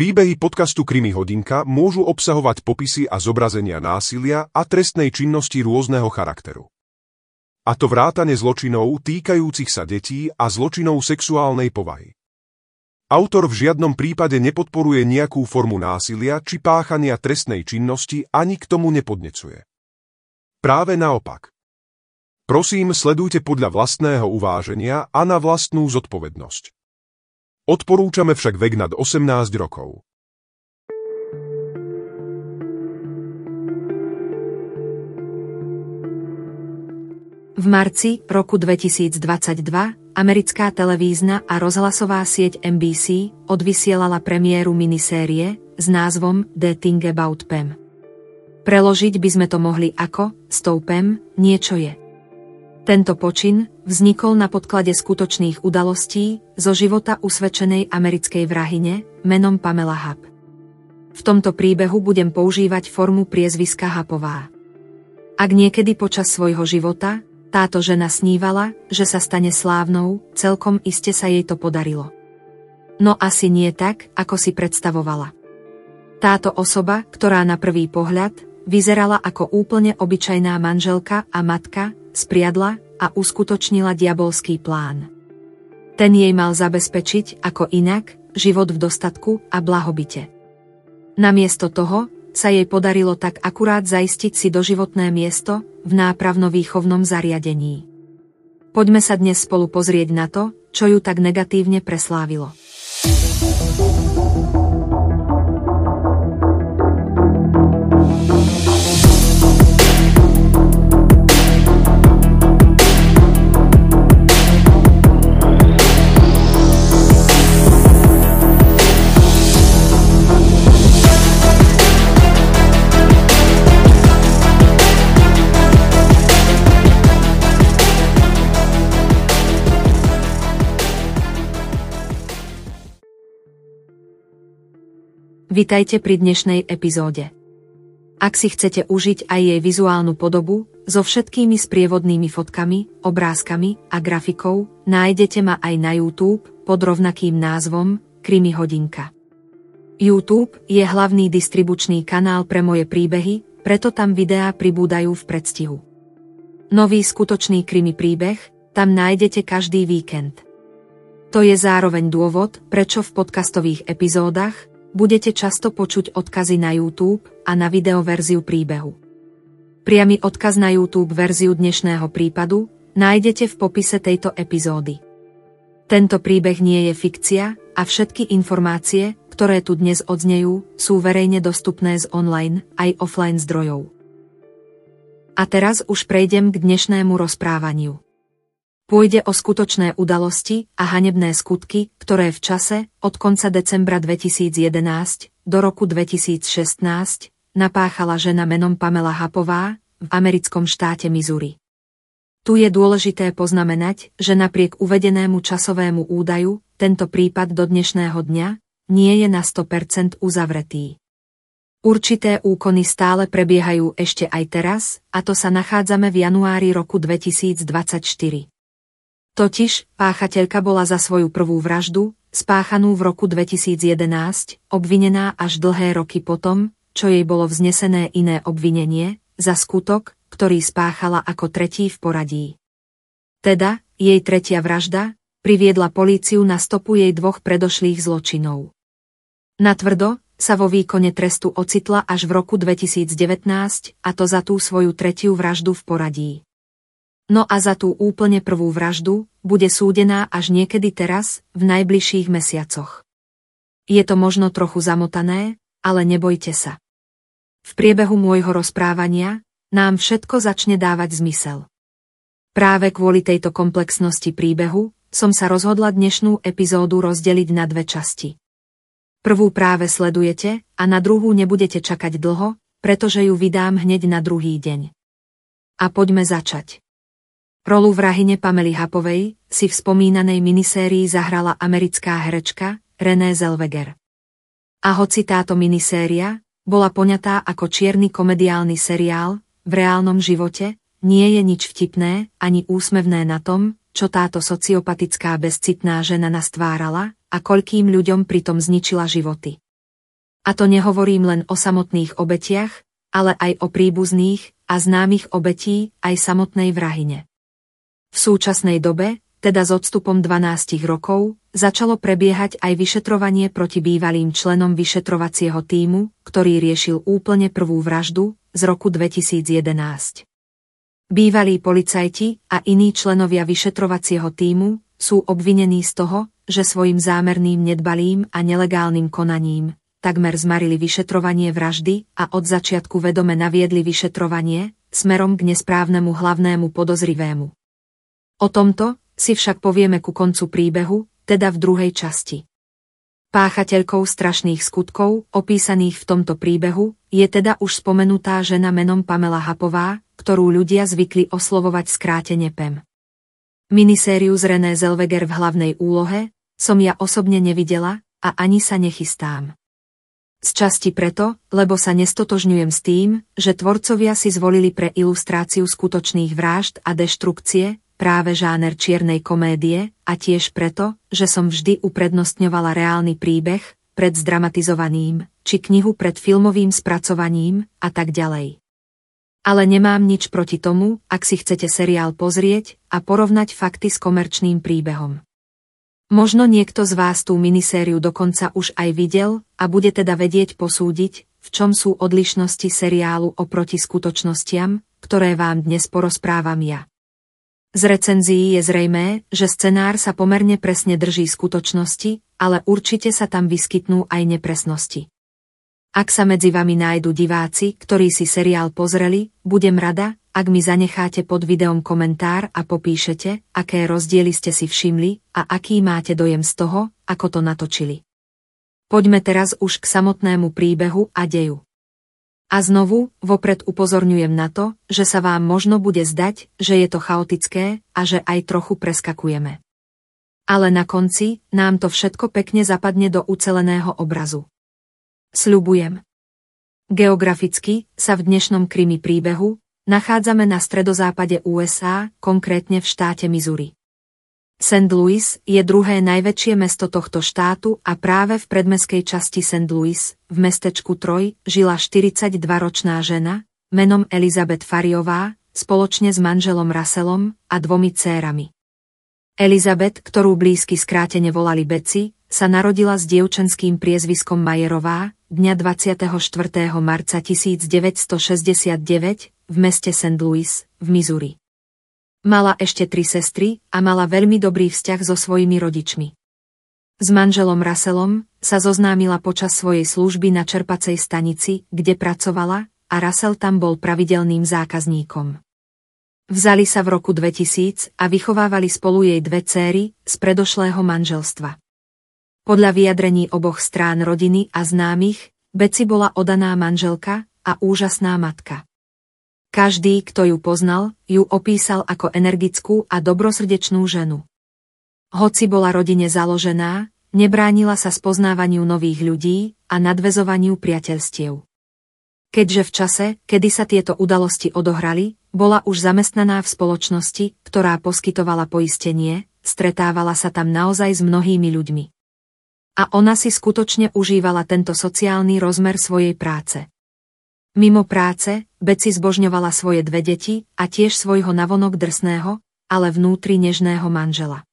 Príbehy podcastu Krimi hodinka môžu obsahovať popisy a zobrazenia násilia a trestnej činnosti rôzneho charakteru. A to vrátane zločinov týkajúcich sa detí a zločinov sexuálnej povahy. Autor v žiadnom prípade nepodporuje nejakú formu násilia či páchania trestnej činnosti ani k tomu nepodnecuje. Práve naopak. Prosím, sledujte podľa vlastného uváženia a na vlastnú zodpovednosť. Odporúčame však vek nad 18 rokov. V marci roku 2022 americká televízna a rozhlasová sieť NBC odvysielala premiéru minisérie s názvom The Thing About Pam. Preložiť by sme to mohli ako s tou Pam niečo je. Tento počin vznikol na podklade skutočných udalostí zo života usvedčenej americkej vrahine menom Pamela Hub. V tomto príbehu budem používať formu priezviska Hapová. Ak niekedy počas svojho života táto žena snívala, že sa stane slávnou, celkom iste sa jej to podarilo. No asi nie tak, ako si predstavovala. Táto osoba, ktorá na prvý pohľad vyzerala ako úplne obyčajná manželka a matka, spriadla a uskutočnila diabolský plán. Ten jej mal zabezpečiť, ako inak, život v dostatku a blahobite. Namiesto toho sa jej podarilo tak akurát zaistiť si doživotné miesto v nápravno-výchovnom zariadení. Poďme sa dnes spolu pozrieť na to, čo ju tak negatívne preslávilo. Vitajte pri dnešnej epizóde. Ak si chcete užiť aj jej vizuálnu podobu, so všetkými sprievodnými fotkami, obrázkami a grafikou, nájdete ma aj na YouTube pod rovnakým názvom Krimi hodinka. YouTube je hlavný distribučný kanál pre moje príbehy, preto tam videá pribúdajú v predstihu. Nový skutočný krimi príbeh tam nájdete každý víkend. To je zároveň dôvod, prečo v podcastových epizódach budete často počuť odkazy na YouTube a na videoverziu príbehu. Priamy odkaz na YouTube verziu dnešného prípadu nájdete v popise tejto epizódy. Tento príbeh nie je fikcia a všetky informácie, ktoré tu dnes odznejú, sú verejne dostupné z online aj offline zdrojov. A teraz už prejdem k dnešnému rozprávaniu. Pôjde o skutočné udalosti a hanebné skutky, ktoré v čase od konca decembra 2011 do roku 2016 napáchala žena menom Pamela Hapová v americkom štáte Missouri. Tu je dôležité poznamenať, že napriek uvedenému časovému údaju, tento prípad do dnešného dňa nie je na 100% uzavretý. Určité úkony stále prebiehajú ešte aj teraz, a to sa nachádzame v januári roku 2024. Totiž, páchateľka bola za svoju prvú vraždu, spáchanú v roku 2011, obvinená až dlhé roky potom, čo jej bolo vznesené iné obvinenie, za skutok, ktorý spáchala ako tretí v poradí. Teda, jej tretia vražda, priviedla políciu na stopu jej dvoch predošlých zločinov. Natvrdo sa vo výkone trestu ocitla až v roku 2019, a to za tú svoju tretiu vraždu v poradí. No a za tú úplne prvú vraždu bude súdená až niekedy teraz, v najbližších mesiacoch. Je to možno trochu zamotané, ale nebojte sa. V priebehu môjho rozprávania nám všetko začne dávať zmysel. Práve kvôli tejto komplexnosti príbehu som sa rozhodla dnešnú epizódu rozdeliť na dve časti. Prvú práve sledujete a na druhú nebudete čakať dlho, pretože ju vydám hneď na druhý deň. A poďme začať. Rolu vrahine Pamely Hapovej si v spomínanej minisérii zahrala americká herečka René Zellweger. A hoci táto miniséria bola poňatá ako čierny komediálny seriál, v reálnom živote nie je nič vtipné ani úsmevné na tom, čo táto sociopatická bezcitná žena nastvárala a koľkým ľuďom pritom zničila životy. A to nehovorím len o samotných obetiach, ale aj o príbuzných a známych obetí aj samotnej vrahine. V súčasnej dobe, teda s odstupom 12 rokov, začalo prebiehať aj vyšetrovanie proti bývalým členom vyšetrovacieho týmu, ktorý riešil úplne prvú vraždu z roku 2011. Bývalí policajti a iní členovia vyšetrovacieho týmu sú obvinení z toho, že svojim zámerným nedbalým a nelegálnym konaním takmer zmarili vyšetrovanie vraždy a od začiatku vedome naviedli vyšetrovanie smerom k nesprávnemu hlavnému podozrivému. O tomto si však povieme ku koncu príbehu, teda v druhej časti. Páchateľkou strašných skutkov, opísaných v tomto príbehu, je teda už spomenutá žena menom Pamela Hapová, ktorú ľudia zvykli oslovovať skrátene PEM. Minisériu z René Zellweger v hlavnej úlohe som ja osobne nevidela a ani sa nechystám. Z časti preto, lebo sa nestotožňujem s tým, že tvorcovia si zvolili pre ilustráciu skutočných vražd a deštrukcie práve žáner čiernej komédie a tiež preto, že som vždy uprednostňovala reálny príbeh pred zdramatizovaným, či knihu pred filmovým spracovaním a tak ďalej. Ale nemám nič proti tomu, ak si chcete seriál pozrieť a porovnať fakty s komerčným príbehom. Možno niekto z vás tú minisériu dokonca už aj videl a bude teda vedieť posúdiť, v čom sú odlišnosti seriálu oproti skutočnostiam, ktoré vám dnes porozprávam ja. Z recenzií je zrejmé, že scenár sa pomerne presne drží skutočnosti, ale určite sa tam vyskytnú aj nepresnosti. Ak sa medzi vami nájdu diváci, ktorí si seriál pozreli, budem rada, ak mi zanecháte pod videom komentár a popíšete, aké rozdiely ste si všimli a aký máte dojem z toho, ako to natočili. Poďme teraz už k samotnému príbehu a deju. A znovu, vopred upozorňujem na to, že sa vám možno bude zdať, že je to chaotické a že aj trochu preskakujeme. Ale na konci nám to všetko pekne zapadne do uceleného obrazu. Sľubujem. Geograficky sa v dnešnom krimi príbehu nachádzame na stredozápade USA, konkrétne v štáte Missouri. St. Louis je druhé najväčšie mesto tohto štátu a práve v predmeskej časti St. Louis, v mestečku Troj, žila 42-ročná žena, menom Elizabeth Fariová, spoločne s manželom Russellom a dvomi cérami. Elizabeth, ktorú blízky skrátene volali Beci, sa narodila s dievčenským priezviskom Majerová, dňa 24. marca 1969 v meste St. Louis, v Missouri. Mala ešte tri sestry a mala veľmi dobrý vzťah so svojimi rodičmi. S manželom Russellom sa zoznámila počas svojej služby na čerpacej stanici, kde pracovala, a Russell tam bol pravidelným zákazníkom. Vzali sa v roku 2000 a vychovávali spolu jej dve céry z predošlého manželstva. Podľa vyjadrení oboch strán rodiny a známych, Beci bola odaná manželka a úžasná matka. Každý, kto ju poznal, ju opísal ako energickú a dobrosrdečnú ženu. Hoci bola rodine založená, nebránila sa spoznávaniu nových ľudí a nadvezovaniu priateľstiev. Keďže v čase, kedy sa tieto udalosti odohrali, bola už zamestnaná v spoločnosti, ktorá poskytovala poistenie, stretávala sa tam naozaj s mnohými ľuďmi. A ona si skutočne užívala tento sociálny rozmer svojej práce. Mimo práce, Beci zbožňovala svoje dve deti a tiež svojho navonok drsného, ale vnútri nežného manžela.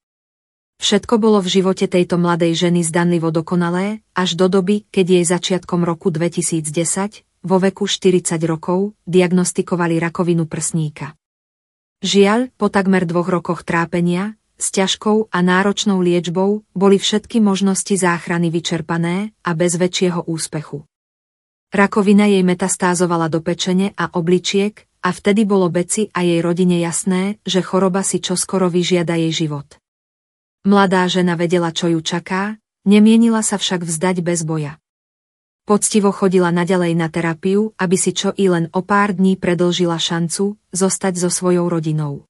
Všetko bolo v živote tejto mladej ženy zdanlivo dokonalé, až do doby, keď jej začiatkom roku 2010, vo veku 40 rokov, diagnostikovali rakovinu prsníka. Žiaľ, po takmer dvoch rokoch trápenia, s ťažkou a náročnou liečbou boli všetky možnosti záchrany vyčerpané a bez väčšieho úspechu. Rakovina jej metastázovala do pečene a obličiek a vtedy bolo Beci a jej rodine jasné, že choroba si čoskoro vyžiada jej život. Mladá žena vedela, čo ju čaká, nemienila sa však vzdať bez boja. Poctivo chodila naďalej na terapiu, aby si čo i len o pár dní predlžila šancu zostať so svojou rodinou.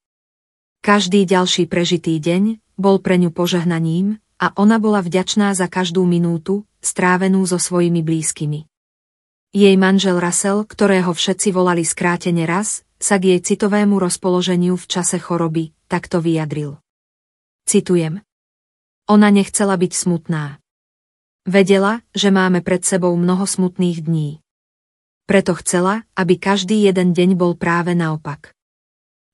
Každý ďalší prežitý deň bol pre ňu požehnaním a ona bola vďačná za každú minútu, strávenú so svojimi blízkymi. Jej manžel Russell, ktorého všetci volali skrátene raz, sa k jej citovému rozpoloženiu v čase choroby takto vyjadril. Citujem. Ona nechcela byť smutná. Vedela, že máme pred sebou mnoho smutných dní. Preto chcela, aby každý jeden deň bol práve naopak.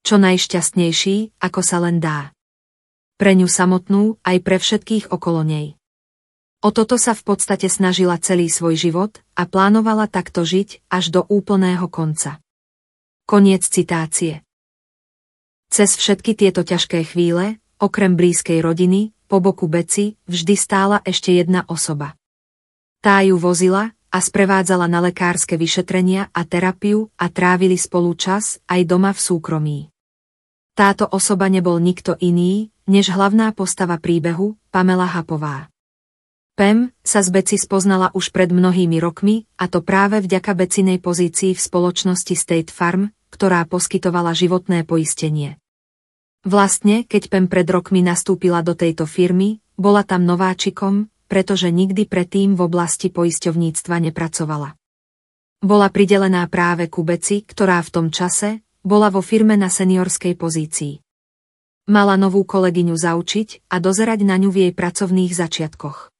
Čo najšťastnejší, ako sa len dá. Pre ňu samotnú, aj pre všetkých okolo nej. O toto sa v podstate snažila celý svoj život a plánovala takto žiť až do úplného konca. Koniec citácie. Cez všetky tieto ťažké chvíle, okrem blízkej rodiny, po boku Beci, vždy stála ešte jedna osoba. Tá ju vozila a sprevádzala na lekárske vyšetrenia a terapiu a trávili spolu čas aj doma v súkromí. Táto osoba nebol nikto iný, než hlavná postava príbehu, Pamela Hapová. Pem sa z Beci spoznala už pred mnohými rokmi, a to práve vďaka Becinej pozícii v spoločnosti State Farm, ktorá poskytovala životné poistenie. Vlastne, keď Pem pred rokmi nastúpila do tejto firmy, bola tam nováčikom, pretože nikdy predtým v oblasti poisťovníctva nepracovala. Bola pridelená práve ku Beci, ktorá v tom čase bola vo firme na seniorskej pozícii. Mala novú kolegyňu zaučiť a dozerať na ňu v jej pracovných začiatkoch.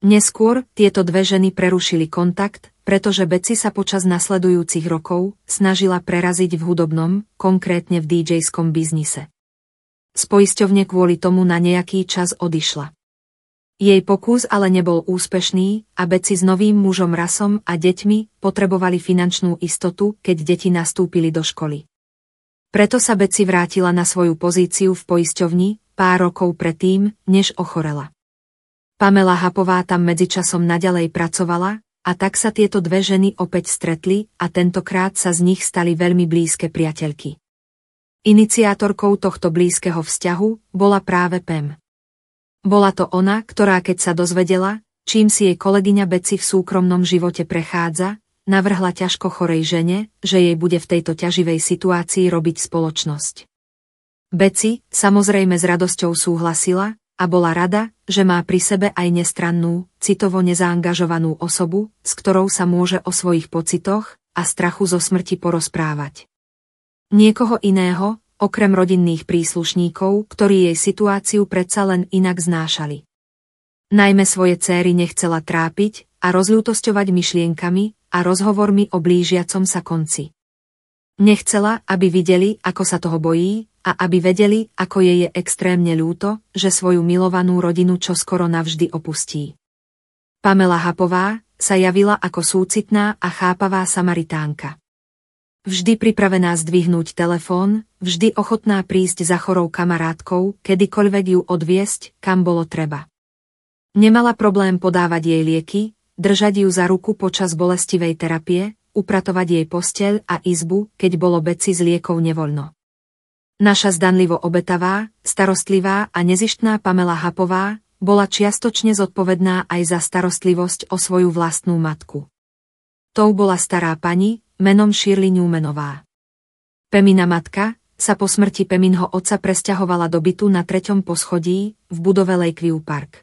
Neskôr tieto dve ženy prerušili kontakt, pretože Beci sa počas nasledujúcich rokov snažila preraziť v hudobnom, konkrétne v DJ-skom biznise. Z poisťovne kvôli tomu na nejaký čas odišla. Jej pokus ale nebol úspešný a Beci s novým mužom Rasom a deťmi potrebovali finančnú istotu, keď deti nastúpili do školy. Preto sa Beci vrátila na svoju pozíciu v poisťovni pár rokov predtým, než ochorela. Pamela Hapová tam medzičasom naďalej pracovala, a tak sa tieto dve ženy opäť stretli a tentokrát sa z nich stali veľmi blízke priateľky. Iniciátorkou tohto blízkeho vzťahu bola práve Pem. Bola to ona, ktorá keď sa dozvedela, čím si jej kolegyňa Beci v súkromnom živote prechádza, navrhla ťažko chorej žene, že jej bude v tejto ťaživej situácii robiť spoločnosť. Beci, samozrejme s radosťou súhlasila, a bola rada, že má pri sebe aj nestrannú, citovo nezaangažovanú osobu, s ktorou sa môže o svojich pocitoch a strachu zo smrti porozprávať. Niekoho iného, okrem rodinných príslušníkov, ktorí jej situáciu predsa len inak znášali. Najmä svoje céry nechcela trápiť a rozľútosťovať myšlienkami a rozhovormi o blížiacom sa konci. Nechcela, aby videli, ako sa toho bojí, a aby vedeli, ako jej je extrémne ľúto, že svoju milovanú rodinu čoskoro navždy opustí. Pamela Hapová sa javila ako súcitná a chápavá Samaritánka. Vždy pripravená zdvihnúť telefón, vždy ochotná prísť za chorou kamarátkou, kedykoľvek ju odviesť, kam bolo treba. Nemala problém podávať jej lieky, držať ju za ruku počas bolestivej terapie, upratovať jej posteľ a izbu, keď bolo beci z liekov nevoľno. Naša zdanlivo obetavá, starostlivá a nezištná Pamela Hapová bola čiastočne zodpovedná aj za starostlivosť o svoju vlastnú matku. Tou bola stará pani, menom Shirley Newmanová. Pemina matka sa po smrti Peminho otca presťahovala do bytu na treťom poschodí v budove Lakeview Park.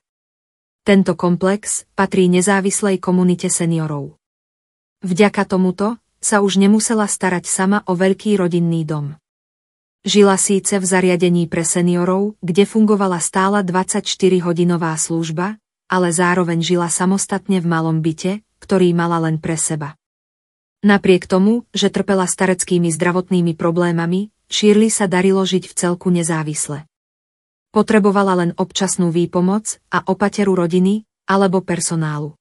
Tento komplex patrí nezávislej komunite seniorov. Vďaka tomuto sa už nemusela starať sama o veľký rodinný dom. Žila síce v zariadení pre seniorov, kde fungovala stála 24-hodinová služba, ale zároveň žila samostatne v malom byte, ktorý mala len pre seba. Napriek tomu, že trpela stareckými zdravotnými problémami, Shirley sa darilo žiť v celku nezávisle. Potrebovala len občasnú výpomoc a opateru rodiny alebo personálu.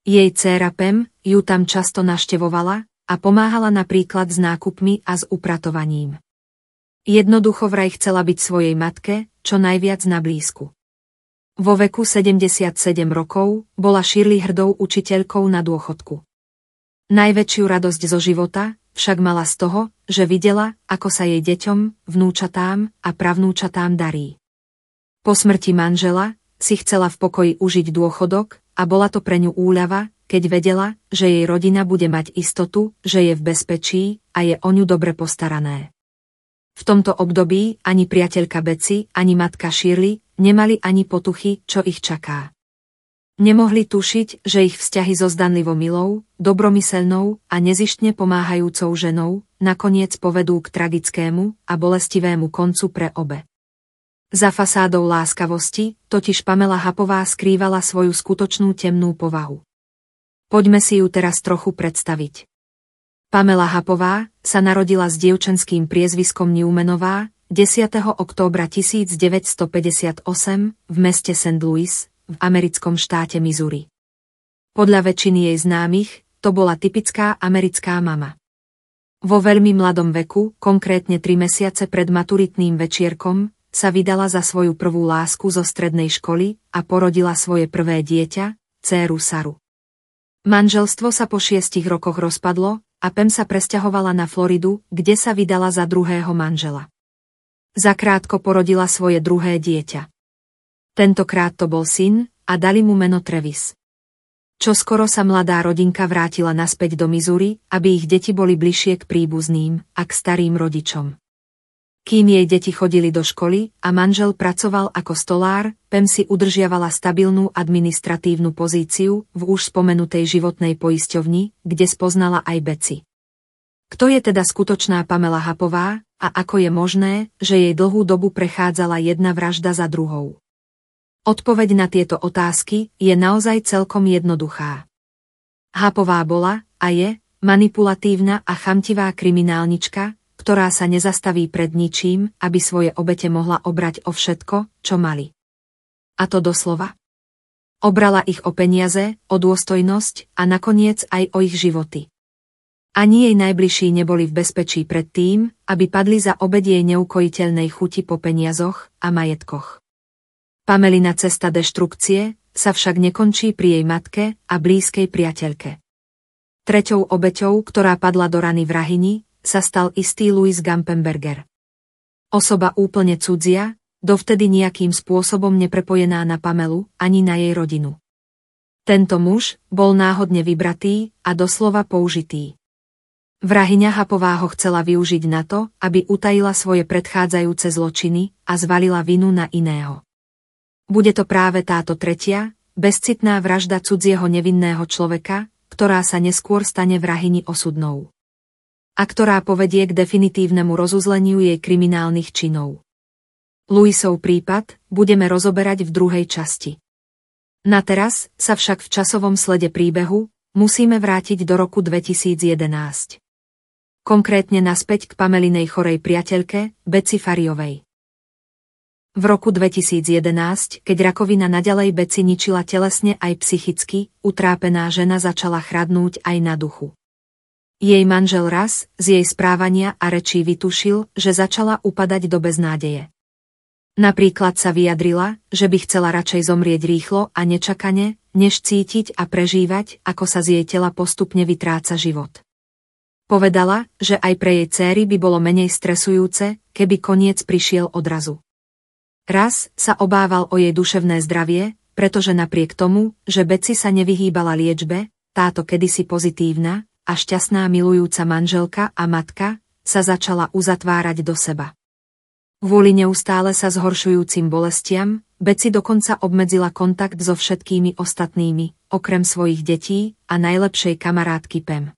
Jej dcéra Pem ju tam často naštevovala a pomáhala napríklad s nákupmi a s upratovaním. Jednoducho vraj chcela byť svojej matke, čo najviac na blízku. Vo veku 77 rokov bola Shirley hrdou učiteľkou na dôchodku. Najväčšiu radosť zo života však mala z toho, že videla, ako sa jej deťom, vnúčatám a pravnúčatám darí. Po smrti manžela si chcela v pokoji užiť dôchodok a bola to pre ňu úľava, keď vedela, že jej rodina bude mať istotu, že je v bezpečí a je o ňu dobre postarané. V tomto období ani priateľka Beci, ani matka Shirley nemali ani potuchy, čo ich čaká. Nemohli tušiť, že ich vzťahy so zdanlivo milou, dobromyselnou a nezištne pomáhajúcou ženou nakoniec povedú k tragickému a bolestivému koncu pre obe. Za fasádou láskavosti totiž Pamela Hapová skrývala svoju skutočnú temnú povahu. Poďme si ju teraz trochu predstaviť. Pamela Hapová sa narodila s dievčenským priezviskom Newmanová 10. októbra 1958 v meste St. Louis v americkom štáte Missouri. Podľa väčšiny jej známych, to bola typická americká mama. Vo veľmi mladom veku, konkrétne 3 mesiace pred maturitným večierkom, sa vydala za svoju prvú lásku zo strednej školy a porodila svoje prvé dieťa, dceru Saru. Manželstvo sa po šiestich rokoch rozpadlo a Pem sa presťahovala na Floridu, kde sa vydala za druhého manžela. Zakrátko porodila svoje druhé dieťa. Tentokrát to bol syn a dali mu meno Trevis. Čo skoro sa mladá rodinka vrátila naspäť do Missouri, aby ich deti boli bližšie k príbuzným a k starým rodičom. Kým jej deti chodili do školy a manžel pracoval ako stolár, Pem si udržiavala stabilnú administratívnu pozíciu v už spomenutej životnej poisťovni, kde spoznala aj Beci. Kto je teda skutočná Pamela Hapová a ako je možné, že jej dlhú dobu prechádzala jedna vražda za druhou? Odpoveď na tieto otázky je naozaj celkom jednoduchá. Hápová bola a je manipulatívna a chamtivá kriminálnička, ktorá sa nezastaví pred ničím, aby svoje obete mohla obrať o všetko, čo mali. A to doslova. Obrala ich o peniaze, o dôstojnosť a nakoniec aj o ich životy. Ani jej najbližší neboli v bezpečí pred tým, aby padli za obed jej neukojiteľnej chuti po peniazoch a majetkoch. Pamelina cesta deštrukcie sa však nekončí pri jej matke a blízkej priateľke. Treťou obeťou, ktorá padla do rany vrahini, sa stal istý Louis Gampenberger. Osoba úplne cudzia, dovtedy nejakým spôsobom neprepojená na Pamelu ani na jej rodinu. Tento muž bol náhodne vybratý a doslova použitý. Vrahyňa Hapová ho chcela využiť na to, aby utajila svoje predchádzajúce zločiny a zvalila vinu na iného. Bude to práve táto tretia, bezcitná vražda cudzieho nevinného človeka, ktorá sa neskôr stane vrahyni osudnou. A ktorá povedie k definitívnemu rozuzleniu jej kriminálnych činov. Luisov prípad budeme rozoberať v druhej časti. Na teraz sa však v časovom slede príbehu musíme vrátiť do roku 2011. Konkrétne naspäť k Pamelinej chorej priateľke, Beci Fariovej. V roku 2011, keď rakovina naďalej Beci ničila telesne aj psychicky, utrápená žena začala chradnúť aj na duchu. Jej manžel raz z jej správania a rečí vytušil, že začala upadať do beznádeje. Napríklad sa vyjadrila, že by chcela radšej zomrieť rýchlo a nečakane, než cítiť a prežívať, ako sa z jej tela postupne vytráca život. Povedala, že aj pre jej céry by bolo menej stresujúce, keby koniec prišiel odrazu. Raz sa obával o jej duševné zdravie, pretože napriek tomu, že Beci sa nevyhýbala liečbe, táto kedysi pozitívna a šťastná milujúca manželka a matka sa začala uzatvárať do seba. Kvôli neustále sa zhoršujúcim bolestiam, Beci dokonca obmedzila kontakt so všetkými ostatnými, okrem svojich detí a najlepšej kamarátky Pem.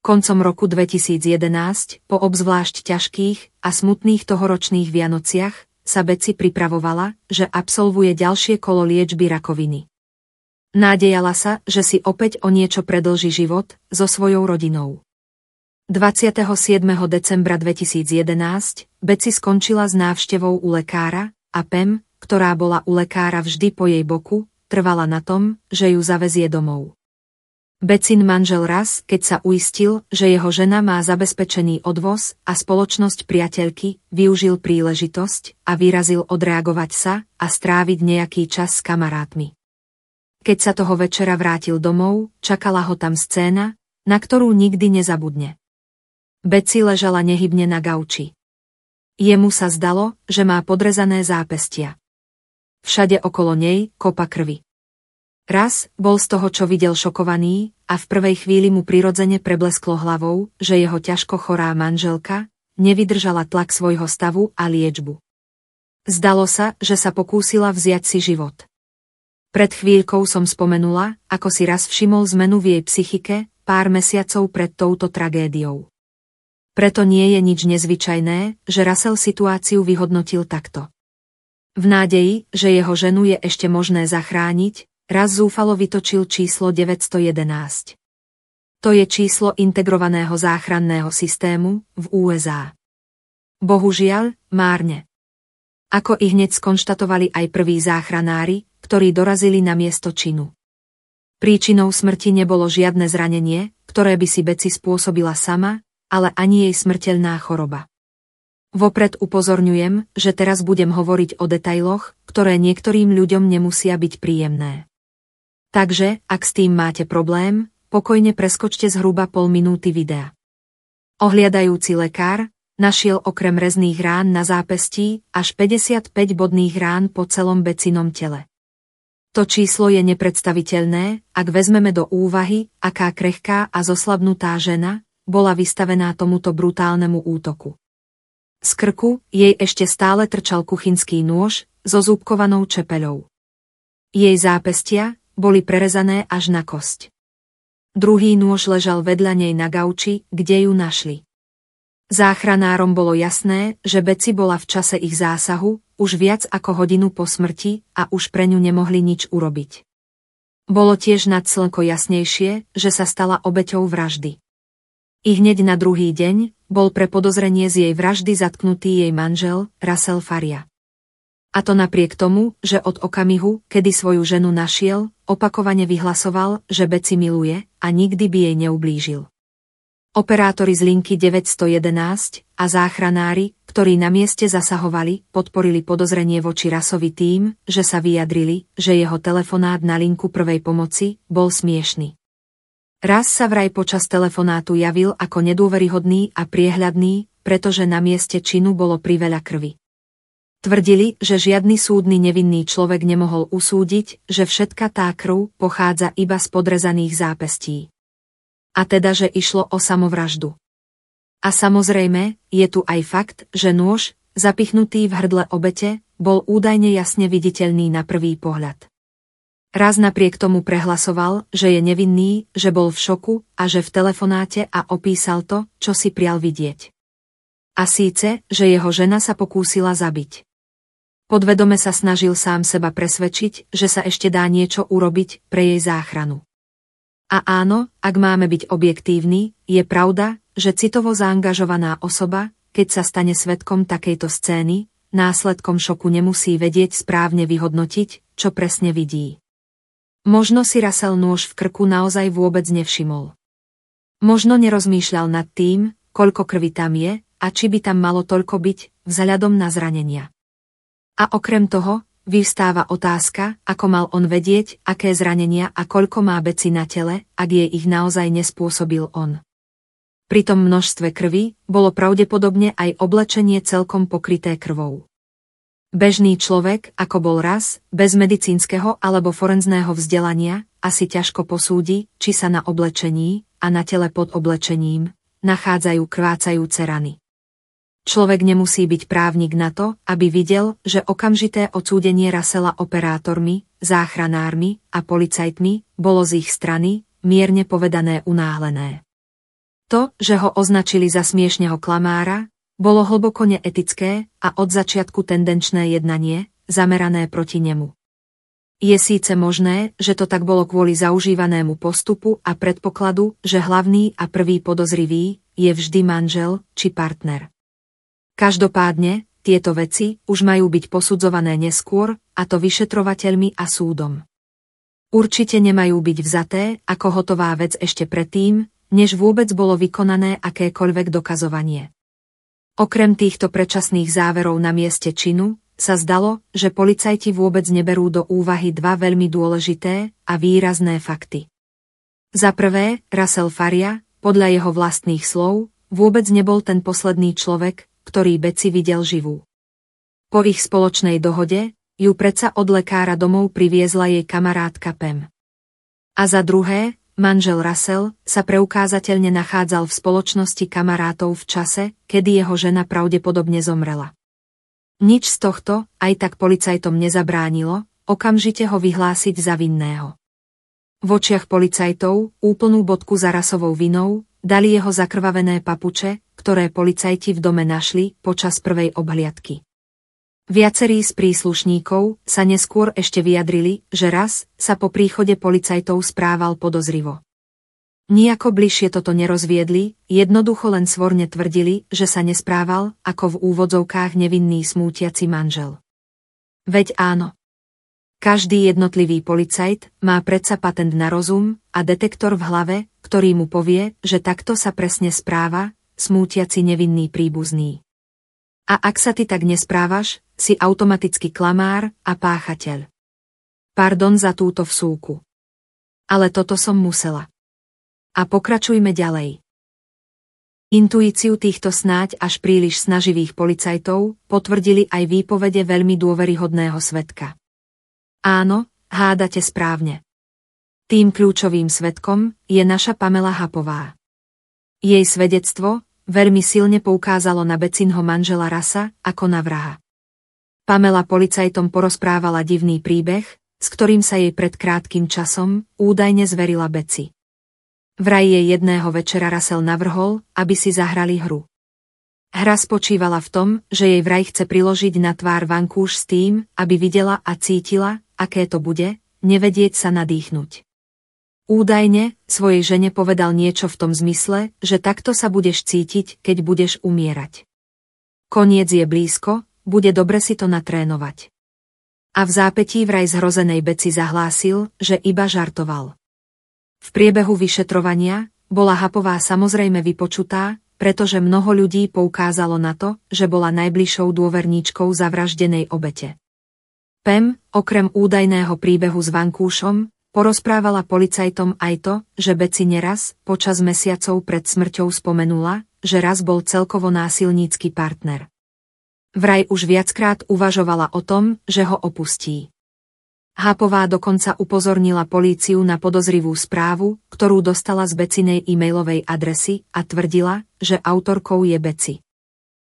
Koncom roku 2011, po obzvlášť ťažkých a smutných tohoročných Vianociach, sa Beci pripravovala, že absolvuje ďalšie kolo liečby rakoviny. Nádejala sa, že si opäť o niečo predlží život so svojou rodinou. 27. decembra 2011 Beci skončila s návštevou u lekára a Pem, ktorá bola u lekára vždy po jej boku, trvala na tom, že ju zavezie domov. Becin manžel raz, keď sa uistil, že jeho žena má zabezpečený odvoz a spoločnosť priateľky, využil príležitosť a vyrazil odreagovať sa a stráviť nejaký čas s kamarátmi. Keď sa toho večera vrátil domov, čakala ho tam scéna, na ktorú nikdy nezabudne. Beci ležala nehybne na gauči. Jemu sa zdalo, že má podrezané zápestia. Všade okolo nej kopa krvi. Raz bol z toho, čo videl šokovaný a v prvej chvíli mu prirodzene preblesklo hlavou, že jeho ťažko chorá manželka nevydržala tlak svojho stavu a liečbu. Zdalo sa, že sa pokúsila vziať si život. Pred chvíľkou som spomenula, ako si raz všimol zmenu v jej psychike pár mesiacov pred touto tragédiou. Preto nie je nič nezvyčajné, že Russell situáciu vyhodnotil takto. V nádeji, že jeho ženu je ešte možné zachrániť, raz zúfalo vytočil číslo 911. To je číslo integrovaného záchranného systému v USA. Bohužiaľ, márne. Ako i hneď skonštatovali aj prví záchranári, ktorí dorazili na miesto činu. Príčinou smrti nebolo žiadne zranenie, ktoré by si Beci spôsobila sama, ale ani jej smrteľná choroba. Vopred upozorňujem, že teraz budem hovoriť o detailoch, ktoré niektorým ľuďom nemusia byť príjemné. Takže, ak s tým máte problém, pokojne preskočte zhruba pol minúty videa. Ohliadajúci lekár našiel okrem rezných rán na zápestí až 55 bodných rán po celom becinom tele. To číslo je nepredstaviteľné, ak vezmeme do úvahy, aká krehká a zoslabnutá žena bola vystavená tomuto brutálnemu útoku. Z krku jej ešte stále trčal kuchynský nôž so zúbkovanou čepeľou. Jej zápestia boli prerezané až na kosť. Druhý nôž ležal vedľa nej na gauči, kde ju našli. Záchranárom bolo jasné, že Beci bola v čase ich zásahu, už viac ako hodinu po smrti a už pre ňu nemohli nič urobiť. Bolo tiež nad slnko jasnejšie, že sa stala obeťou vraždy. I hneď na druhý deň bol pre podozrenie z jej vraždy zatknutý jej manžel, Russell Faria. A to napriek tomu, že od okamihu, kedy svoju ženu našiel, opakovane vyhlasoval, že Beci miluje a nikdy by jej neublížil. Operátori z linky 911 a záchranári, ktorí na mieste zasahovali, podporili podozrenie voči rasovi tým, že sa vyjadrili, že jeho telefonát na linku prvej pomoci bol smiešný. Raz sa vraj počas telefonátu javil ako nedôveryhodný a priehľadný, pretože na mieste činu bolo priveľa krvi. Tvrdili, že žiadny súdny nevinný človek nemohol usúdiť, že všetka tá krv pochádza iba z podrezaných zápestí. A teda, že išlo o samovraždu. A samozrejme, je tu aj fakt, že nôž, zapichnutý v hrdle obete, bol údajne jasne viditeľný na prvý pohľad. Raz napriek tomu prehlasoval, že je nevinný, že bol v šoku a že v telefonáte a opísal to, čo si prial vidieť. A síce, že jeho žena sa pokúsila zabiť. Podvedome sa snažil sám seba presvedčiť, že sa ešte dá niečo urobiť pre jej záchranu. A áno, ak máme byť objektívni, je pravda, že citovo zaangažovaná osoba, keď sa stane svetkom takejto scény, následkom šoku nemusí vedieť správne vyhodnotiť, čo presne vidí. Možno si Rasel nôž v krku naozaj vôbec nevšimol. Možno nerozmýšľal nad tým, koľko krvi tam je a či by tam malo toľko byť, vzhľadom na zranenia. A okrem toho, vyvstáva otázka, ako mal on vedieť, aké zranenia a koľko má beci na tele, ak je ich naozaj nespôsobil on. Pri tom množstve krvi bolo pravdepodobne aj oblečenie celkom pokryté krvou. Bežný človek, ako bol raz, bez medicínskeho alebo forenzného vzdelania, asi ťažko posúdi, či sa na oblečení a na tele pod oblečením nachádzajú krvácajúce rany. Človek nemusí byť právnik na to, aby videl, že okamžité odsúdenie Rasela operátormi, záchranármi a policajtmi bolo z ich strany, mierne povedané unáhlené. To, že ho označili za smiešneho klamára, bolo hlboko neetické a od začiatku tendenčné jednanie, zamerané proti nemu. Je síce možné, že to tak bolo kvôli zaužívanému postupu a predpokladu, že hlavný a prvý podozrivý je vždy manžel či partner. Každopádne, tieto veci už majú byť posudzované neskôr, a to vyšetrovateľmi a súdom. Určite nemajú byť vzaté ako hotová vec ešte predtým, než vôbec bolo vykonané akékoľvek dokazovanie. Okrem týchto predčasných záverov na mieste činu, sa zdalo, že policajti vôbec neberú do úvahy dva veľmi dôležité a výrazné fakty. Za prvé, Russell Faria, podľa jeho vlastných slov, vôbec nebol ten posledný človek, ktorý Beci videl živú. Po ich spoločnej dohode, ju predsa od lekára domov priviezla jej kamarátka Pem. A za druhé, manžel Russell sa preukázateľne nachádzal v spoločnosti kamarátov v čase, kedy jeho žena pravdepodobne zomrela. Nič z tohto aj tak policajtom nezabránilo, okamžite ho vyhlásiť za vinného. V očiach policajtov úplnú bodku za rasovou vinou dali jeho zakrvavené papuče, ktoré policajti v dome našli počas prvej obhliadky. Viacerí z príslušníkov sa neskôr ešte vyjadrili, že raz sa po príchode policajtov správal podozrivo. Nijako bližšie toto nerozviedli, jednoducho len svorne tvrdili, že sa nesprával, ako v úvodzovkách nevinný smútiaci manžel. Veď áno. Každý jednotlivý policajt má predsa patent na rozum a detektor v hlave, ktorý mu povie, že takto sa presne správa, smútiaci nevinný príbuzný. A ak sa ty tak nesprávaš, si automaticky klamár a páchateľ. Pardon za túto vsúku. Ale toto som musela. A pokračujme ďalej. Intuíciu týchto snáď až príliš snaživých policajtov potvrdili aj výpovede veľmi dôveryhodného svetka. Áno, hádate správne. Tým kľúčovým svetkom je naša Pamela Hapová. Jej svedectvo, veľmi silne poukázalo na Becinho manžela Rasa ako na vraha. Pamela policajtom porozprávala divný príbeh, s ktorým sa jej pred krátkým časom údajne zverila Beci. Vraj jej jedného večera Rasel navrhol, aby si zahrali hru. Hra spočívala v tom, že jej vraj chce priložiť na tvár vankúš s tým, aby videla a cítila, aké to bude, nevedieť sa nadýchnuť. Údajne, svojej žene povedal niečo v tom zmysle, že takto sa budeš cítiť, keď budeš umierať. Koniec je blízko, bude dobre si to natrénovať. A v zápetí vraj zhrozenej Beci zahlásil, že iba žartoval. V priebehu vyšetrovania bola Hapová samozrejme vypočutá, pretože mnoho ľudí poukázalo na to, že bola najbližšou dôverníčkou zavraždenej obete. Pem, okrem údajného príbehu s Vankúšom, Porozprávala policajtom aj to, že Beci neraz, počas mesiacov pred smrťou spomenula, že raz bol celkovo násilnícky partner. Vraj už viackrát uvažovala o tom, že ho opustí. Hápová dokonca upozornila políciu na podozrivú správu, ktorú dostala z Becinej e-mailovej adresy a tvrdila, že autorkou je Beci.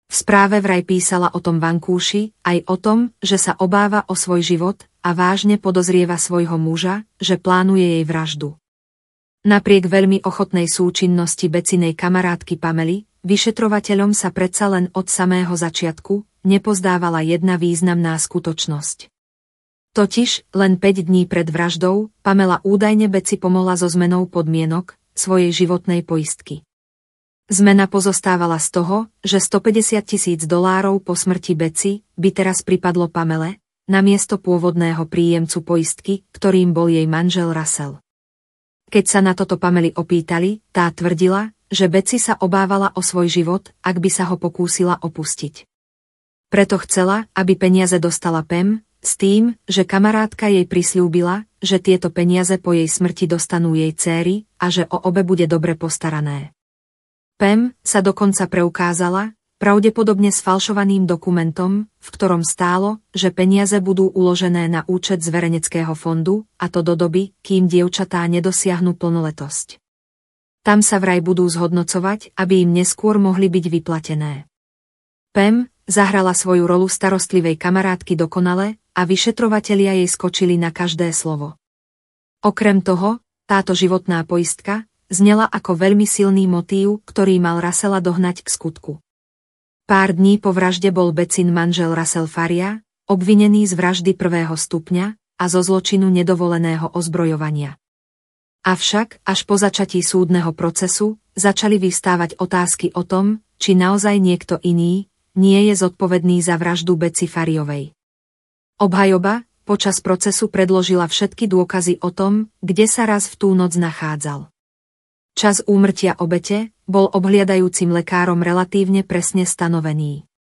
V správe vraj písala o tom Vankúši, aj o tom, že sa obáva o svoj život a vážne podozrieva svojho muža, že plánuje jej vraždu. Napriek veľmi ochotnej súčinnosti Becinej kamarátky Pamely, vyšetrovateľom sa predsa len od samého začiatku nepozdávala jedna významná skutočnosť. Totiž, len 5 dní pred vraždou, Pamela údajne Beci pomohla so zmenou podmienok svojej životnej poistky. Zmena pozostávala z toho, že 150 tisíc dolárov po smrti Beci by teraz pripadlo Pamele, namiesto pôvodného príjemcu poistky, ktorým bol jej manžel Russell. Keď sa na toto Pameli opýtali, tá tvrdila, že Beci sa obávala o svoj život, ak by sa ho pokúsila opustiť. Preto chcela, aby peniaze dostala Pem, s tým, že kamarátka jej prislúbila, že tieto peniaze po jej smrti dostanú jej céry a že o obe bude dobre postarané. PEM sa dokonca preukázala, pravdepodobne s falšovaným dokumentom, v ktorom stálo, že peniaze budú uložené na účet zverejneckého fondu, a to do doby, kým dievčatá nedosiahnu plnoletosť. Tam sa vraj budú zhodnocovať, aby im neskôr mohli byť vyplatené. PEM zahrala svoju rolu starostlivej kamarátky dokonale a vyšetrovatelia jej skočili na každé slovo. Okrem toho, táto životná poistka, znela ako veľmi silný motív, ktorý mal Rasela dohnať k skutku. Pár dní po vražde bol Becin manžel Russell Faria, obvinený z vraždy prvého stupňa a zo zločinu nedovoleného ozbrojovania. Avšak, až po začatí súdneho procesu, začali vystávať otázky o tom, či naozaj niekto iný nie je zodpovedný za vraždu Beci Fariovej. Obhajoba počas procesu predložila všetky dôkazy o tom, kde sa raz v tú noc nachádzal. Čas úmrtia obete bol obhliadajúcim lekárom relatívne presne stanovený.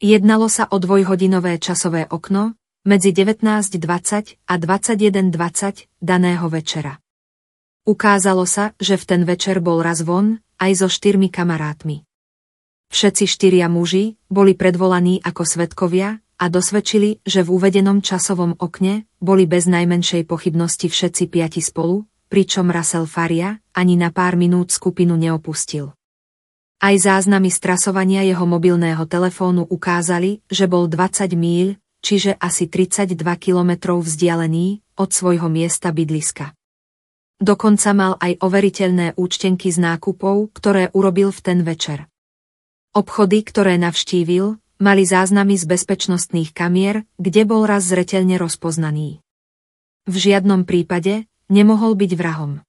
Jednalo sa o dvojhodinové časové okno medzi 19.20 a 21.20 daného večera. Ukázalo sa, že v ten večer bol raz von, aj so štyrmi kamarátmi. Všetci štyria muži boli predvolaní ako svetkovia a dosvedčili, že v uvedenom časovom okne boli bez najmenšej pochybnosti všetci piati spolu, pričom Russell Faria ani na pár minút skupinu neopustil. Aj záznamy strasovania jeho mobilného telefónu ukázali, že bol 20 míľ, čiže asi 32 kilometrov vzdialený od svojho miesta bydliska. Dokonca mal aj overiteľné účtenky z nákupov, ktoré urobil v ten večer. Obchody, ktoré navštívil, mali záznamy z bezpečnostných kamier, kde bol raz zreteľne rozpoznaný. V žiadnom prípade nemohol byť vrahom.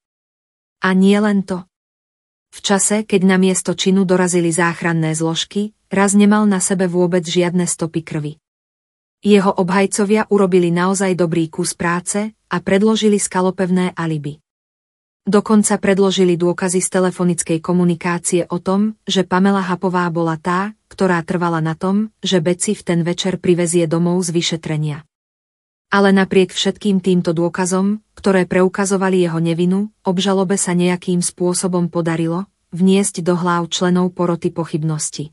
A nie len to. V čase, keď na miesto činu dorazili záchranné zložky, raz nemal na sebe vôbec žiadne stopy krvi. Jeho obhajcovia urobili naozaj dobrý kus práce a predložili skalopevné alibi. Dokonca predložili dôkazy z telefonickej komunikácie o tom, že Pamela Hapová bola tá, ktorá trvala na tom, že Beci v ten večer privezie domov z vyšetrenia. Ale napriek všetkým týmto dôkazom, ktoré preukazovali jeho nevinu, obžalobe sa nejakým spôsobom podarilo vniesť do hlav členov poroty pochybnosti.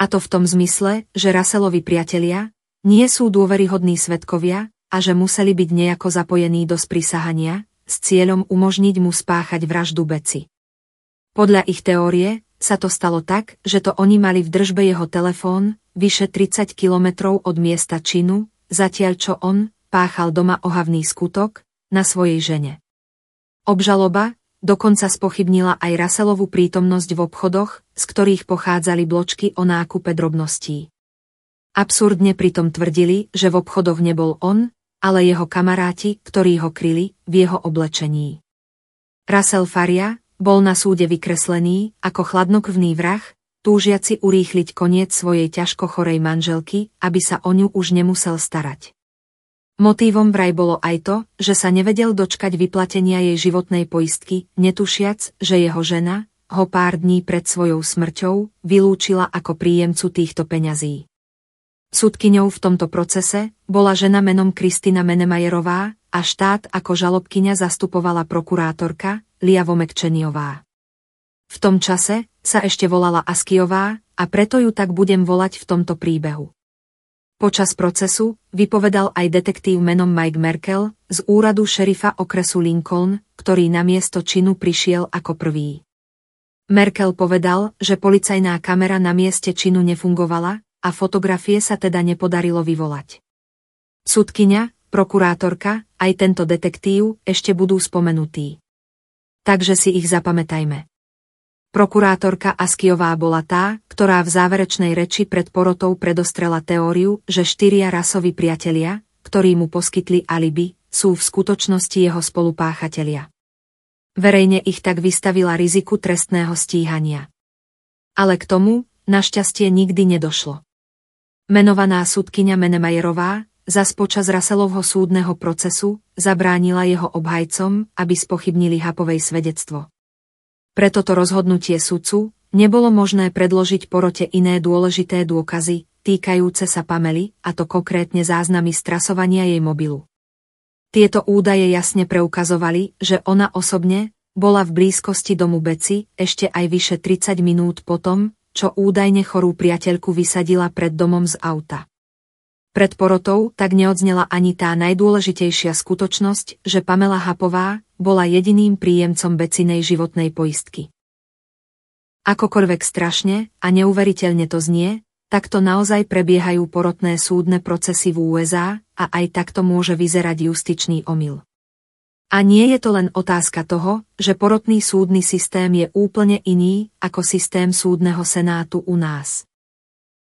A to v tom zmysle, že Raselovi priatelia nie sú dôveryhodní svetkovia a že museli byť nejako zapojení do sprísahania, s cieľom umožniť mu spáchať vraždu Beci. Podľa ich teórie sa to stalo tak, že to oni mali v držbe jeho telefón, vyše 30 kilometrov od miesta činu, zatiaľ čo on páchal doma ohavný skutok na svojej žene. Obžaloba dokonca spochybnila aj Raselovú prítomnosť v obchodoch, z ktorých pochádzali bločky o nákupe drobností. Absurdne pritom tvrdili, že v obchodoch nebol on, ale jeho kamaráti, ktorí ho kryli, v jeho oblečení. Russell Faria bol na súde vykreslený ako chladnokrvný vrah, túžiaci urýchliť koniec svojej ťažko chorej manželky, aby sa o ňu už nemusel starať. Motívom vraj bolo aj to, že sa nevedel dočkať vyplatenia jej životnej poistky, netušiac, že jeho žena ho pár dní pred svojou smrťou vylúčila ako príjemcu týchto peňazí. Sudkyňou v tomto procese bola žena menom Kristina Menemajerová a štát ako žalobkyňa zastupovala prokurátorka Lia Vomekčeniová. V tom čase sa ešte volala Askiová a preto ju tak budem volať v tomto príbehu. Počas procesu vypovedal aj detektív menom Mike Merkel z úradu šerifa okresu Lincoln, ktorý na miesto činu prišiel ako prvý. Merkel povedal, že policajná kamera na mieste činu nefungovala a fotografie sa teda nepodarilo vyvolať. Sudkyňa, prokurátorka, aj tento detektív ešte budú spomenutí. Takže si ich zapamätajme. Prokurátorka Askiová bola tá, ktorá v záverečnej reči pred porotou predostrela teóriu, že štyria rasoví priatelia, ktorí mu poskytli alibi, sú v skutočnosti jeho spolupáchatelia. Verejne ich tak vystavila riziku trestného stíhania. Ale k tomu, našťastie nikdy nedošlo. Menovaná sudkyňa Menemajerová, zas počas Raselovho súdneho procesu, zabránila jeho obhajcom, aby spochybnili Hapovej svedectvo. Pre toto rozhodnutie sudcu nebolo možné predložiť porote iné dôležité dôkazy, týkajúce sa Pamely, a to konkrétne záznamy strasovania jej mobilu. Tieto údaje jasne preukazovali, že ona osobne bola v blízkosti domu Beci ešte aj vyše 30 minút potom, čo údajne chorú priateľku vysadila pred domom z auta. Pred porotou tak neodznela ani tá najdôležitejšia skutočnosť, že Pamela Hapová bola jediným príjemcom Becinej životnej poistky. Akokoľvek strašne a neuveriteľne to znie, takto naozaj prebiehajú porotné súdne procesy v USA a aj takto môže vyzerať justičný omyl. A nie je to len otázka toho, že porotný súdny systém je úplne iný ako systém súdneho senátu u nás.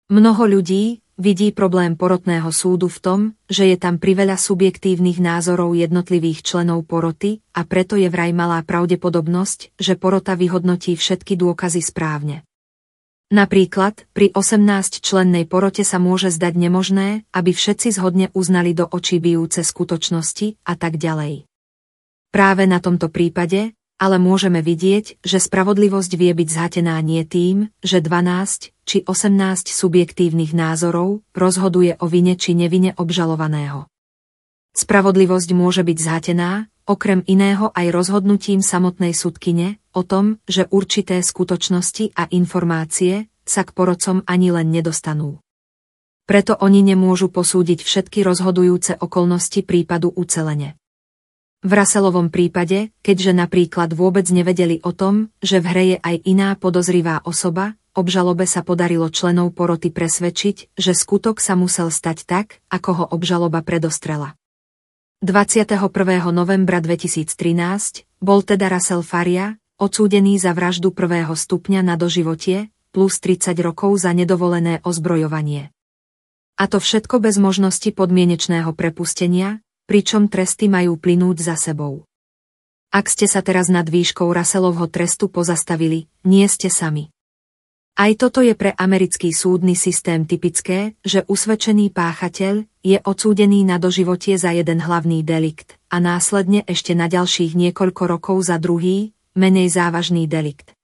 Mnoho ľudí vidí problém porotného súdu v tom, že je tam priveľa subjektívnych názorov jednotlivých členov poroty a preto je vraj malá pravdepodobnosť, že porota vyhodnotí všetky dôkazy správne. Napríklad, pri 18-člennej porote sa môže zdať nemožné, aby všetci zhodne uznali do očí bijúce skutočnosti a tak ďalej. Práve na tomto prípade, ale môžeme vidieť, že spravodlivosť vie byť zhatená nie tým, že 12 či 18 subjektívnych názorov rozhoduje o vine či nevine obžalovaného. Spravodlivosť môže byť zhatená, okrem iného aj rozhodnutím samotnej sudkyne, o tom, že určité skutočnosti a informácie sa k porodcom ani len nedostanú. Preto oni nemôžu posúdiť všetky rozhodujúce okolnosti prípadu ucelene. V Raselovom prípade, keďže napríklad vôbec nevedeli o tom, že v hre je aj iná podozrivá osoba, obžalobe sa podarilo členov poroty presvedčiť, že skutok sa musel stať tak, ako ho obžaloba predostrela. 21. novembra 2013 bol teda Rasel Faria, odsúdený za vraždu prvého stupňa na doživotie, plus 30 rokov za nedovolené ozbrojovanie. A to všetko bez možnosti podmienečného prepustenia, pričom tresty majú plynúť za sebou. Ak ste sa teraz nad výškou Russellovho trestu pozastavili, nie ste sami. Aj toto je pre americký súdny systém typické, že usvedčený páchateľ je odsúdený na doživotie za jeden hlavný delikt a následne ešte na ďalších niekoľko rokov za druhý, menej závažný delikt.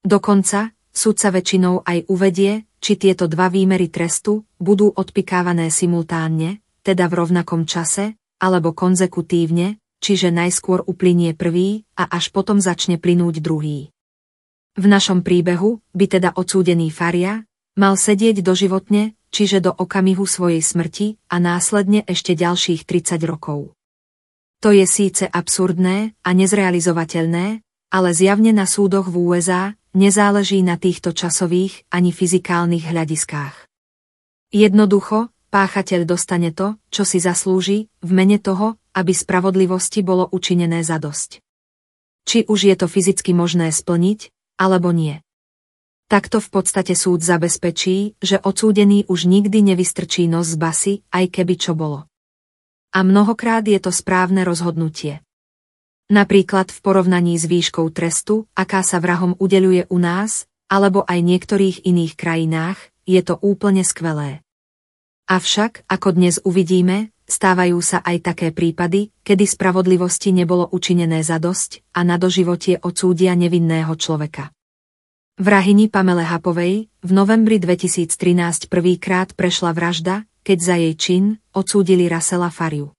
Dokonca, sudca väčšinou aj uvedie, či tieto dva výmery trestu budú odpikávané simultánne, teda v rovnakom čase, alebo konzekutívne, čiže najskôr uplynie prvý a až potom začne plynúť druhý. V našom príbehu by teda odsúdený Faria mal sedieť doživotne, čiže do okamihu svojej smrti a následne ešte ďalších 30 rokov. To je síce absurdné a nezrealizovateľné, ale zjavne na súdoch v USA nezáleží na týchto časových ani fyzikálnych hľadiskách. Jednoducho, páchateľ dostane to, čo si zaslúži, v mene toho, aby spravodlivosti bolo učinené zadosť. Či už je to fyzicky možné splniť, alebo nie. Takto v podstate súd zabezpečí, že odsúdený už nikdy nevystrčí nos z basy, aj keby čo bolo. A mnohokrát je to správne rozhodnutie. Napríklad v porovnaní s výškou trestu, aká sa vrahom udeluje u nás, alebo aj niektorých iných krajinách, je to úplne skvelé. Avšak, ako dnes uvidíme, stávajú sa aj také prípady, kedy spravodlivosti nebolo učinené za dosť a na doživotie odsúdia nevinného človeka. Vrahini Pamele Hapovej v novembri 2013 prvýkrát prešla vražda, keď za jej čin odsúdili Rasela Fariu.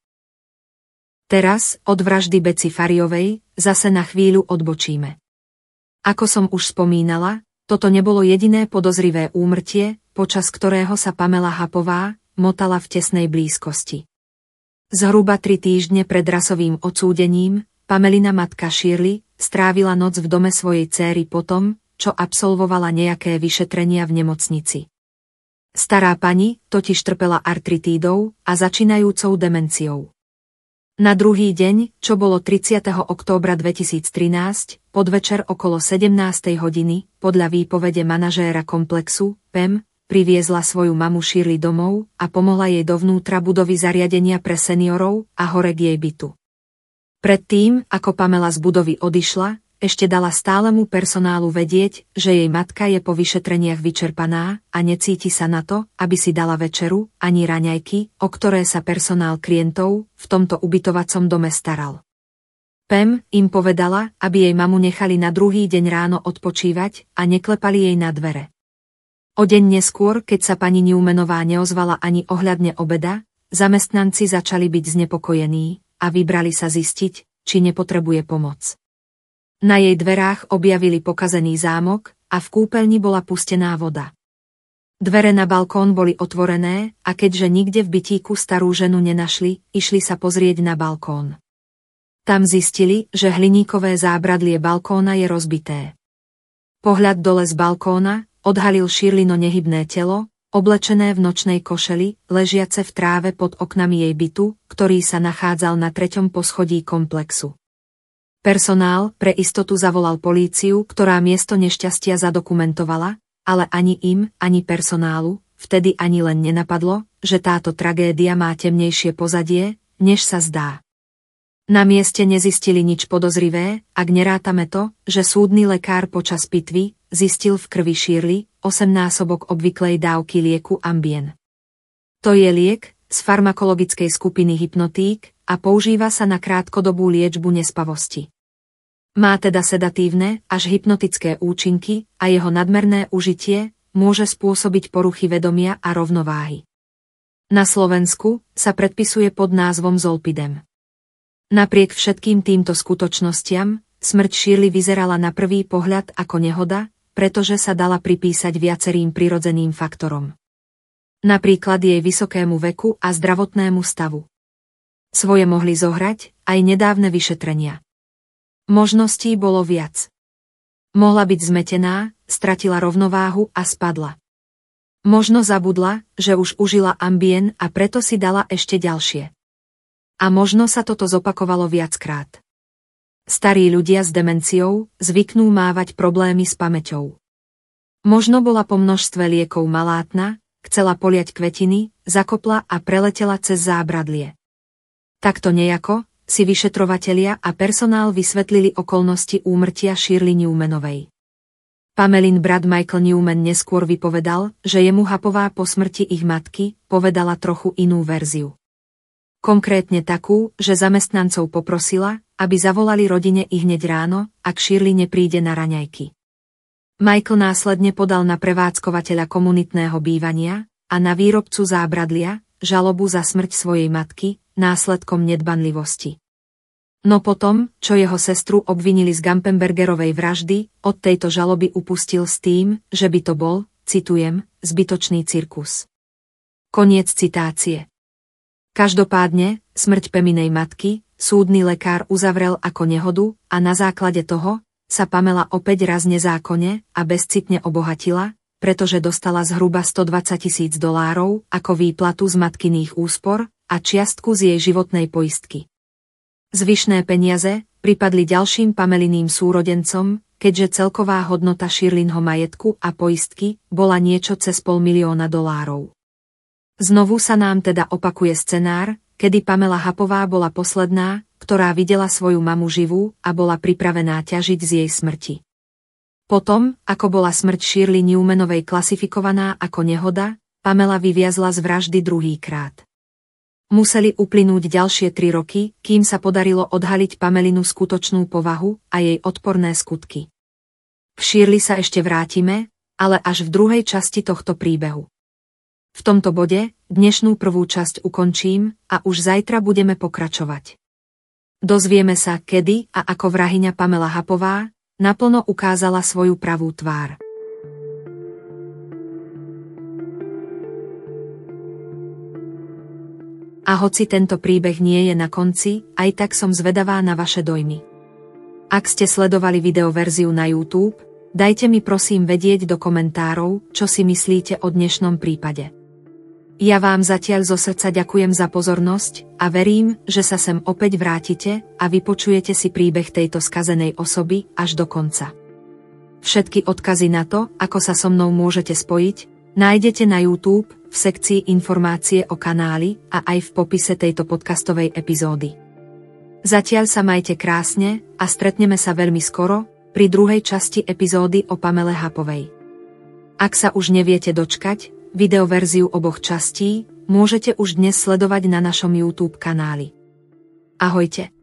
Teraz, od vraždy Beci Fariovej, zase na chvíľu odbočíme. Ako som už spomínala, toto nebolo jediné podozrivé úmrtie, počas ktorého sa Pamela Hapová motala v tesnej blízkosti. Zhruba tri týždne pred rasovým odsúdením, Pamelina matka Shirley strávila noc v dome svojej céry potom, čo absolvovala nejaké vyšetrenia v nemocnici. Stará pani totiž trpela artritídou a začínajúcou demenciou. Na druhý deň, čo bolo 30. októbra 2013, podvečer okolo 17. hodiny, podľa výpovede manažéra komplexu, PEM, priviezla svoju mamu Shirley domov a pomohla jej dovnútra budovy zariadenia pre seniorov a hore k jej bytu. Predtým, ako Pamela z budovy odišla, ešte dala stálemu personálu vedieť, že jej matka je po vyšetreniach vyčerpaná a necíti sa na to, aby si dala večeru, ani raňajky, o ktoré sa personál klientov v tomto ubytovacom dome staral. Pem im povedala, aby jej mamu nechali na druhý deň ráno odpočívať a neklepali jej na dvere. O deň neskôr, keď sa pani Newmanová neozvala ani ohľadne obeda, zamestnanci začali byť znepokojení a vybrali sa zistiť, či nepotrebuje pomoc. Na jej dverách objavili pokazený zámok a v kúpeľni bola pustená voda. Dvere na balkón boli otvorené a keďže nikde v bytíku starú ženu nenašli, išli sa pozrieť na balkón. Tam zistili, že hliníkové zábradlie balkóna je rozbité. Pohľad dole z balkóna, odhalil Širlino nehybné telo, oblečené v nočnej košeli, ležiace v tráve pod oknami jej bytu, ktorý sa nachádzal na treťom poschodí komplexu. Personál pre istotu zavolal políciu, ktorá miesto nešťastia zadokumentovala, ale ani im, ani personálu, vtedy ani len nenapadlo, že táto tragédia má temnejšie pozadie, než sa zdá. Na mieste nezistili nič podozrivé, ak nerátame to, že súdny lekár počas pitvy, zistil v krvi šírli 8-násobok obvyklej dávky lieku Ambien. To je liek z farmakologickej skupiny hypnotík a používa sa na krátkodobú liečbu nespavosti. Má teda sedatívne až hypnotické účinky a jeho nadmerné užitie môže spôsobiť poruchy vedomia a rovnováhy. Na Slovensku sa predpisuje pod názvom Zolpidem. Napriek všetkým týmto skutočnostiam, smrť Shirley vyzerala na prvý pohľad ako nehoda, pretože sa dala pripísať viacerým prirodzeným faktorom. Napríklad jej vysokému veku a zdravotnému stavu. Svoje mohli zohrať aj nedávne vyšetrenia. Možností bolo viac. Mohla byť zmetená, stratila rovnováhu a spadla. Možno zabudla, že už užila ambien a preto si dala ešte ďalšie. A možno sa toto zopakovalo viackrát. Starí ľudia s demenciou zvyknú mávať problémy s pamäťou. Možno bola po množstve liekov malátna, chcela poliať kvetiny, zakopla a preletela cez zábradlie. Takto nejako si vyšetrovatelia a personál vysvetlili okolnosti úmrtia Shirley Newmanovej. Pamelin brat Michael Newman neskôr vypovedal, že jemu Hapová po smrti ich matky povedala trochu inú verziu. Konkrétne takú, že zamestnancov poprosila, aby zavolali rodine i hneď ráno, ak Shirley nepríde na raňajky. Michael následne podal na prevádzkovateľa komunitného bývania a na výrobcu zábradlia žalobu za smrť svojej matky následkom nedbanlivosti. No potom, čo jeho sestru obvinili z Gampenbergerovej vraždy, od tejto žaloby upustil s tým, že by to bol, citujem, zbytočný cirkus. Koniec citácie. Každopádne, smrť Peminej matky, súdny lekár uzavrel ako nehodu a na základe toho, sa Pamela opäť raz nezákonne a bezcitne obohatila, pretože dostala zhruba 120 tisíc dolárov ako výplatu z matkyných úspor a čiastku z jej životnej poistky. Zvyšné peniaze pripadli ďalším Pameliným súrodencom, keďže celková hodnota Širlinho majetku a poistky bola niečo cez pol milióna dolárov. Znovu sa nám teda opakuje scenár, kedy Pamela Hapová bola posledná, ktorá videla svoju mamu živú a bola pripravená ťažiť z jej smrti. Potom, ako bola smrť Shirley Newmanovej klasifikovaná ako nehoda, Pamela vyviazla z vraždy druhýkrát. Museli uplynúť ďalšie tri roky, kým sa podarilo odhaliť Pamelinu skutočnú povahu a jej odporné skutky. V Shirley sa ešte vrátime, ale až v druhej časti tohto príbehu. V tomto bode dnešnú prvú časť ukončím a už zajtra budeme pokračovať. Dozvieme sa, kedy a ako vrahyňa Pamela Hapová naplno ukázala svoju pravú tvár. A hoci tento príbeh nie je na konci, aj tak som zvedavá na vaše dojmy. Ak ste sledovali videoverziu na YouTube, dajte mi prosím vedieť do komentárov, čo si myslíte o dnešnom prípade. Ja vám zatiaľ zo srdca ďakujem za pozornosť a verím, že sa sem opäť vrátite a vypočujete si príbeh tejto skazenej osoby až do konca. Všetky odkazy na to, ako sa so mnou môžete spojiť, nájdete na YouTube v sekcii informácie o kanáli a aj v popise tejto podcastovej epizódy. Zatiaľ sa majte krásne a stretneme sa veľmi skoro pri druhej časti epizódy o Pamele Hapovej. Ak sa už neviete dočkať, Videoverziu oboch častí môžete už dnes sledovať na našom YouTube kanáli. Ahojte.